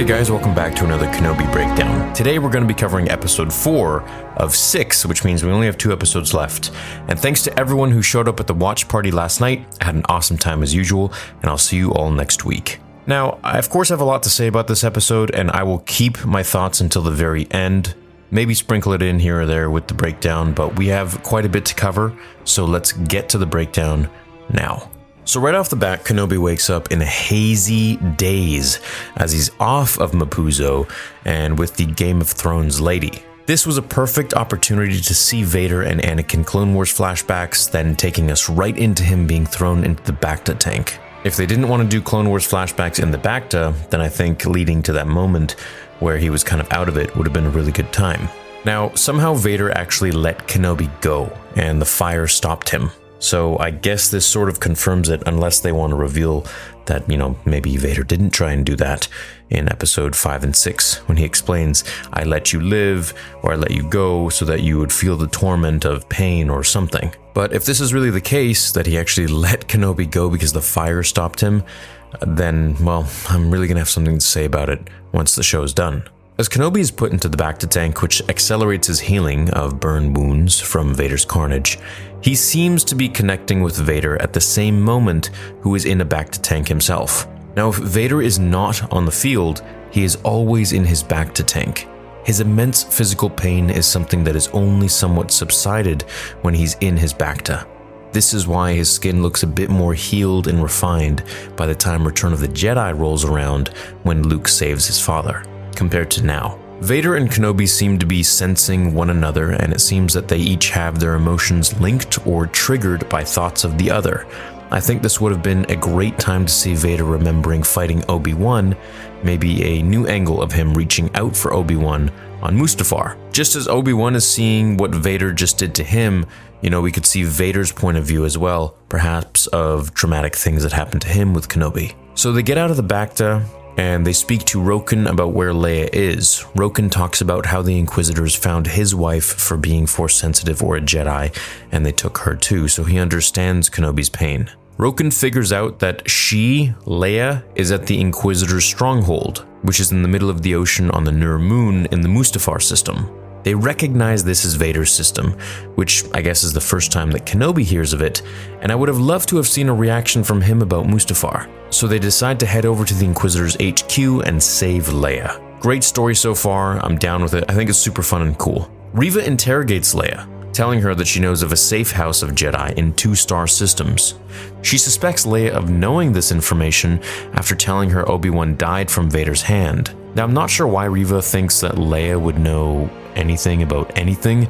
Hey guys, welcome back to another Kenobi breakdown. Today we're going to be covering episode 4 of 6, which means we only have two episodes left. And thanks to everyone who showed up at the watch party last night. I had an awesome time as usual, and I'll see you all next week. Now, I of course have a lot to say about this episode, and I will keep my thoughts until the very end. Maybe sprinkle it in here or there with the breakdown, but we have quite a bit to cover, so let's get to the breakdown now. So, right off the bat, Kenobi wakes up in a hazy daze as he's off of Mapuzo and with the Game of Thrones lady. This was a perfect opportunity to see Vader and Anakin Clone Wars flashbacks, then taking us right into him being thrown into the Bacta tank. If they didn't want to do Clone Wars flashbacks in the Bacta, then I think leading to that moment where he was kind of out of it would have been a really good time. Now, somehow Vader actually let Kenobi go, and the fire stopped him. So I guess this sort of confirms it, unless they want to reveal that, you know, maybe Vader didn't try and do that in episode 5 and 6 when he explains, I let you live or I let you go so that you would feel the torment of pain or something. But if this is really the case, that he actually let Kenobi go because the fire stopped him, then, well, I'm really gonna have something to say about it once the show is done. As Kenobi is put into the Bacta tank, which accelerates his healing of burn wounds from Vader's carnage, he seems to be connecting with Vader at the same moment who is in a Bacta tank himself. Now, if Vader is not on the field, he is always in his Bacta tank. His immense physical pain is something that is only somewhat subsided when he's in his Bacta. This is why his skin looks a bit more healed and refined by the time Return of the Jedi rolls around when Luke saves his father compared to now. Vader and Kenobi seem to be sensing one another, and it seems that they each have their emotions linked or triggered by thoughts of the other. I think this would have been a great time to see Vader remembering fighting Obi Wan, maybe a new angle of him reaching out for Obi Wan on Mustafar. Just as Obi Wan is seeing what Vader just did to him, you know, we could see Vader's point of view as well, perhaps of traumatic things that happened to him with Kenobi. So they get out of the Bacta, and they speak to Roken about where Leia is. Roken talks about how the Inquisitors found his wife for being Force sensitive or a Jedi, and they took her too, so he understands Kenobi's pain. Roken figures out that she, Leia, is at the Inquisitor's stronghold, which is in the middle of the ocean on the Nur moon in the Mustafar system. They recognize this as Vader's system, which I guess is the first time that Kenobi hears of it, and I would have loved to have seen a reaction from him about Mustafar. So they decide to head over to the Inquisitor's HQ and save Leia. Great story so far, I'm down with it. I think it's super fun and cool. Reva interrogates Leia, telling her that she knows of a safe house of Jedi in two star systems. She suspects Leia of knowing this information after telling her Obi Wan died from Vader's hand. Now, I'm not sure why Reva thinks that Leia would know anything about anything,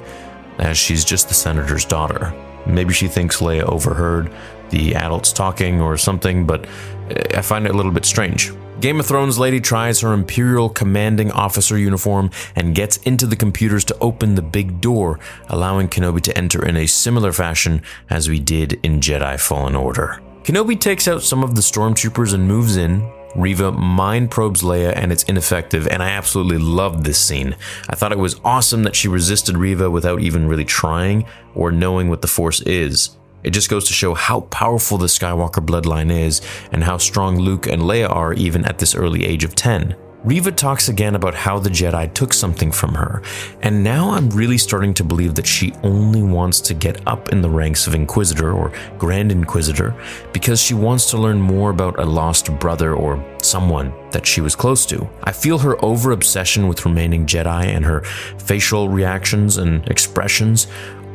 as she's just the senator's daughter. Maybe she thinks Leia overheard the adults talking or something, but eh, I find it a little bit strange. Game of Thrones lady tries her Imperial commanding officer uniform and gets into the computers to open the big door, allowing Kenobi to enter in a similar fashion as we did in Jedi Fallen Order. Kenobi takes out some of the stormtroopers and moves in, Reva mind probes Leia and it's ineffective, and I absolutely loved this scene. I thought it was awesome that she resisted Reva without even really trying or knowing what the Force is. It just goes to show how powerful the Skywalker bloodline is and how strong Luke and Leia are even at this early age of 10. Reva talks again about how the Jedi took something from her, and now I'm really starting to believe that she only wants to get up in the ranks of Inquisitor or Grand Inquisitor because she wants to learn more about a lost brother or someone that she was close to. I feel her over obsession with remaining Jedi and her facial reactions and expressions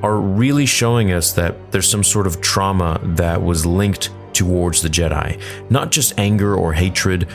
are really showing us that there's some sort of trauma that was linked towards the Jedi. Not just anger or hatred,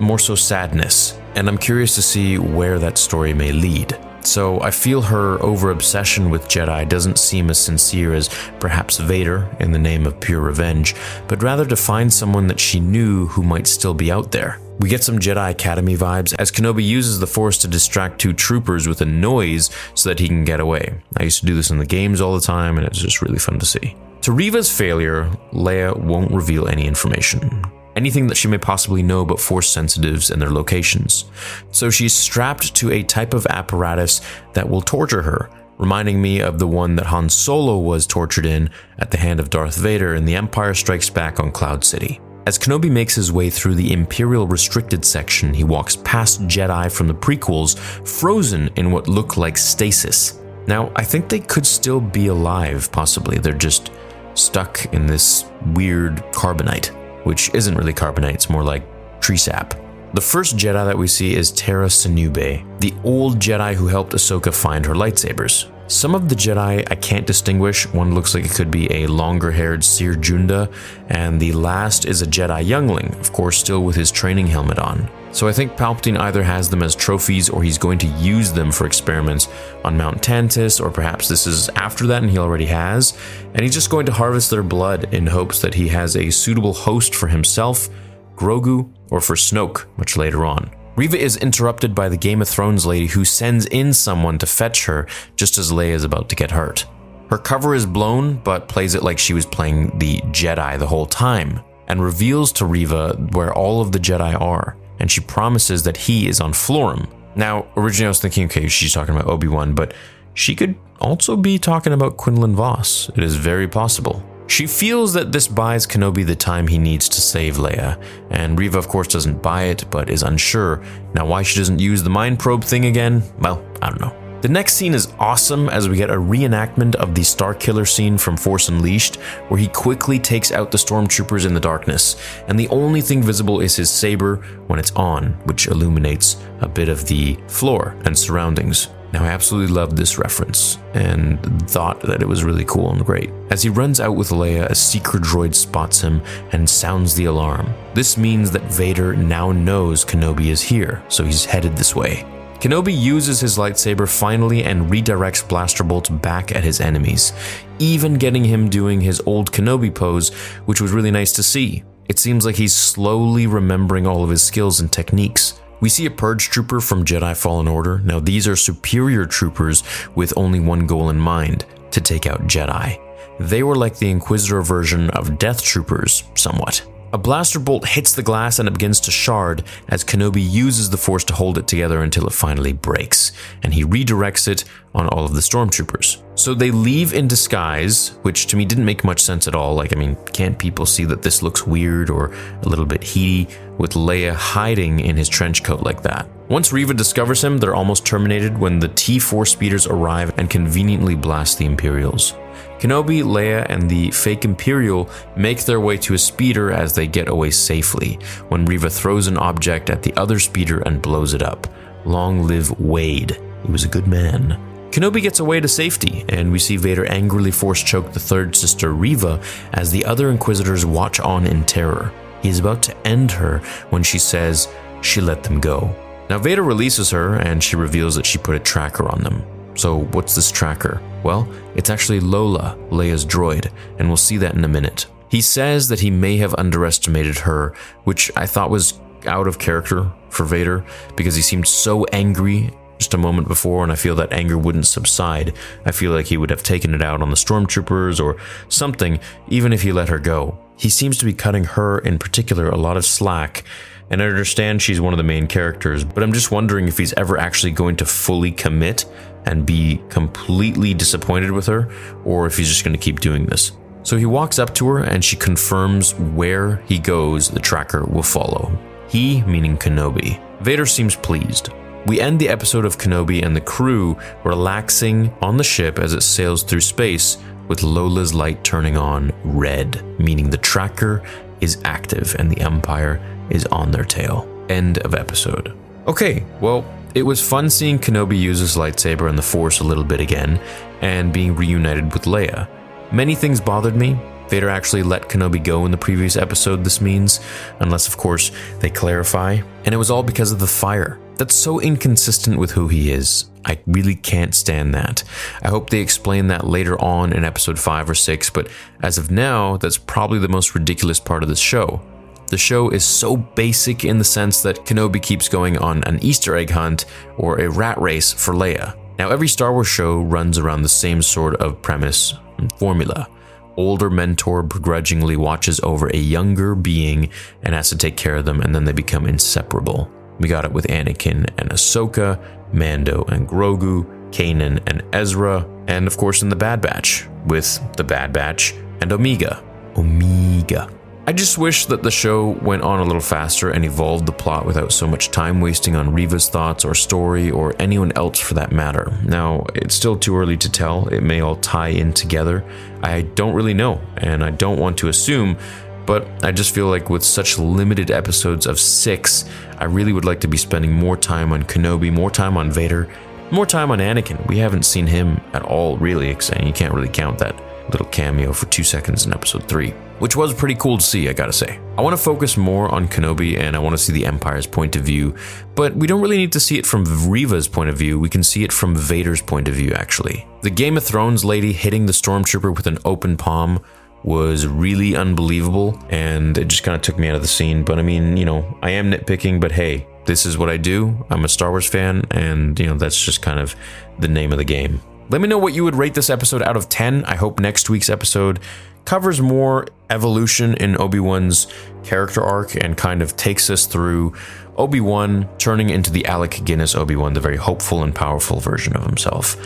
more so sadness, and I'm curious to see where that story may lead. So I feel her over obsession with Jedi doesn't seem as sincere as perhaps Vader in the name of pure revenge, but rather to find someone that she knew who might still be out there. We get some Jedi Academy vibes as Kenobi uses the Force to distract two troopers with a noise so that he can get away. I used to do this in the games all the time, and it's just really fun to see. To Reva's failure, Leia won't reveal any information. Anything that she may possibly know about Force sensitives and their locations. So she's strapped to a type of apparatus that will torture her, reminding me of the one that Han Solo was tortured in at the hand of Darth Vader in The Empire Strikes Back on Cloud City. As Kenobi makes his way through the Imperial restricted section, he walks past Jedi from the prequels, frozen in what look like stasis. Now, I think they could still be alive, possibly. They're just stuck in this weird carbonite, which isn't really carbonite, it's more like tree sap. The first Jedi that we see is Tera Sinube, the old Jedi who helped Ahsoka find her lightsabers. Some of the Jedi I can't distinguish. One looks like it could be a longer haired Cere Junda, and the last is a Jedi youngling, of course, still with his training helmet on. So I think Palpatine either has them as trophies or he's going to use them for experiments on Mount Tantiss, or perhaps this is after that and he already has, and he's just going to harvest their blood in hopes that he has a suitable host for himself, Grogu, or for Snoke much later on. Reva is interrupted by the Game of Thrones lady who sends in someone to fetch her just as Leia is about to get hurt. Her cover is blown, but plays it like she was playing the Jedi the whole time, and reveals to Reva where all of the Jedi are, and she promises that he is on Florrum. Now, originally I was thinking, okay, she's talking about Obi Wan, but she could also be talking about Quinlan Vos. It is very possible. She feels that this buys Kenobi the time he needs to save Leia, and Reva, of course, doesn't buy it, but is unsure. Now, why she doesn't use the mind probe thing again? Well, I don't know. The next scene is awesome as we get a reenactment of the Starkiller scene from Force Unleashed, where he quickly takes out the stormtroopers in the darkness, and the only thing visible is his saber when it's on, which illuminates a bit of the floor and surroundings. Now, I absolutely loved this reference and thought that it was really cool and great. As he runs out with Leia, a seeker droid spots him and sounds the alarm. This means that Vader now knows Kenobi is here, so he's headed this way. Kenobi uses his lightsaber finally and redirects blaster bolts back at his enemies, even getting him doing his old Kenobi pose, which was really nice to see. It seems like he's slowly remembering all of his skills and techniques. We see a Purge trooper from Jedi Fallen Order. Now, these are superior troopers with only one goal in mind to take out Jedi. They were like the Inquisitor version of Death Troopers, somewhat. A blaster bolt hits the glass and it begins to shard as Kenobi uses the Force to hold it together until it finally breaks, and he redirects it on all of the stormtroopers. So they leave in disguise, which to me didn't make much sense at all. Like, I mean, can't people see that this looks weird or a little bit heaty with Leia hiding in his trench coat like that? Once Reva discovers him, they're almost terminated when the T 4 speeders arrive and conveniently blast the Imperials. Kenobi, Leia, and the fake Imperial make their way to a speeder as they get away safely, when Reva throws an object at the other speeder and blows it up. Long live Wade. He was a good man. Kenobi gets away to safety, and we see Vader angrily force choke the third sister Reva as the other Inquisitors watch on in terror. He is about to end her when she says she let them go. Now, Vader releases her, and she reveals that she put a tracker on them. So, what's this tracker? Well, it's actually Lola, Leia's droid, and we'll see that in a minute. He says that he may have underestimated her, which I thought was out of character for Vader because he seemed so angry just a moment before, and I feel that anger wouldn't subside. I feel like he would have taken it out on the stormtroopers or something, even if he let her go. He seems to be cutting her in particular a lot of slack, and I understand she's one of the main characters, but I'm just wondering if he's ever actually going to fully commit and be completely disappointed with her, or if he's just going to keep doing this. So he walks up to her and she confirms where he goes, the tracker will follow. He, meaning Kenobi. Vader seems pleased. We end the episode of Kenobi and the crew relaxing on the ship as it sails through space with Lola's light turning on red, meaning the tracker is active and the Empire is on their tail. End of episode. Okay, well, it was fun seeing Kenobi use his lightsaber and the Force a little bit again, and being reunited with Leia. Many things bothered me. Vader actually let Kenobi go in the previous episode, this means, unless, of course, they clarify. And it was all because of the fire. That's so inconsistent with who he is. I really can't stand that. I hope they explain that later on in episode 5 or 6, but as of now, that's probably the most ridiculous part of the show. The show is so basic in the sense that Kenobi keeps going on an Easter egg hunt or a rat race for Leia. Now, every Star Wars show runs around the same sort of premise and formula. Older mentor begrudgingly watches over a younger being and has to take care of them, and then they become inseparable. We got it with Anakin and Ahsoka, Mando and Grogu, Kanan and Ezra, and of course in the Bad Batch with the Bad Batch and Omega. Omega. I just wish that the show went on a little faster and evolved the plot without so much time wasting on Reva's thoughts or story or anyone else for that matter. Now, it's still too early to tell. It may all tie in together. I don't really know, and I don't want to assume, but I just feel like with such limited episodes of six, I really would like to be spending more time on Kenobi, more time on Vader, more time on Anakin. We haven't seen him at all, really, and you can't really count that little cameo for two seconds in episode 3, which was pretty cool to see, I gotta say. I wanna focus more on Kenobi and I wanna see the Empire's point of view, but we don't really need to see it from Reva's point of view, we can see it from Vader's point of view, actually. The Game of Thrones lady hitting the Stormtrooper with an open palm was really unbelievable and it just kind of took me out of the scene. But I mean, you know, I am nitpicking, but hey, this is what I do. I'm a Star Wars fan, and you know, that's just kind of the name of the game. Let me know what you would rate this episode out of 10. I hope next week's episode covers more evolution in Obi Wan's character arc and kind of takes us through Obi Wan turning into the Alec Guinness Obi Wan, the very hopeful and powerful version of himself.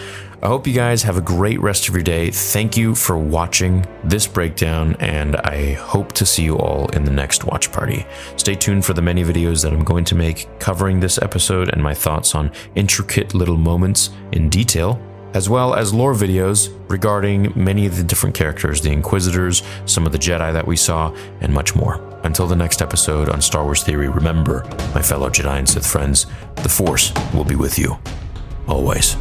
I hope you guys have a great rest of your day. Thank you for watching this breakdown, and I hope to see you all in the next watch party. Stay tuned for the many videos that I'm going to make covering this episode and my thoughts on intricate little moments in detail as well as lore videos regarding many of the different characters, the Inquisitors, some of the Jedi that we saw, and much more. Until the next episode on Star Wars Theory, remember, my fellow Jedi and Sith friends, the Force will be with you. Always.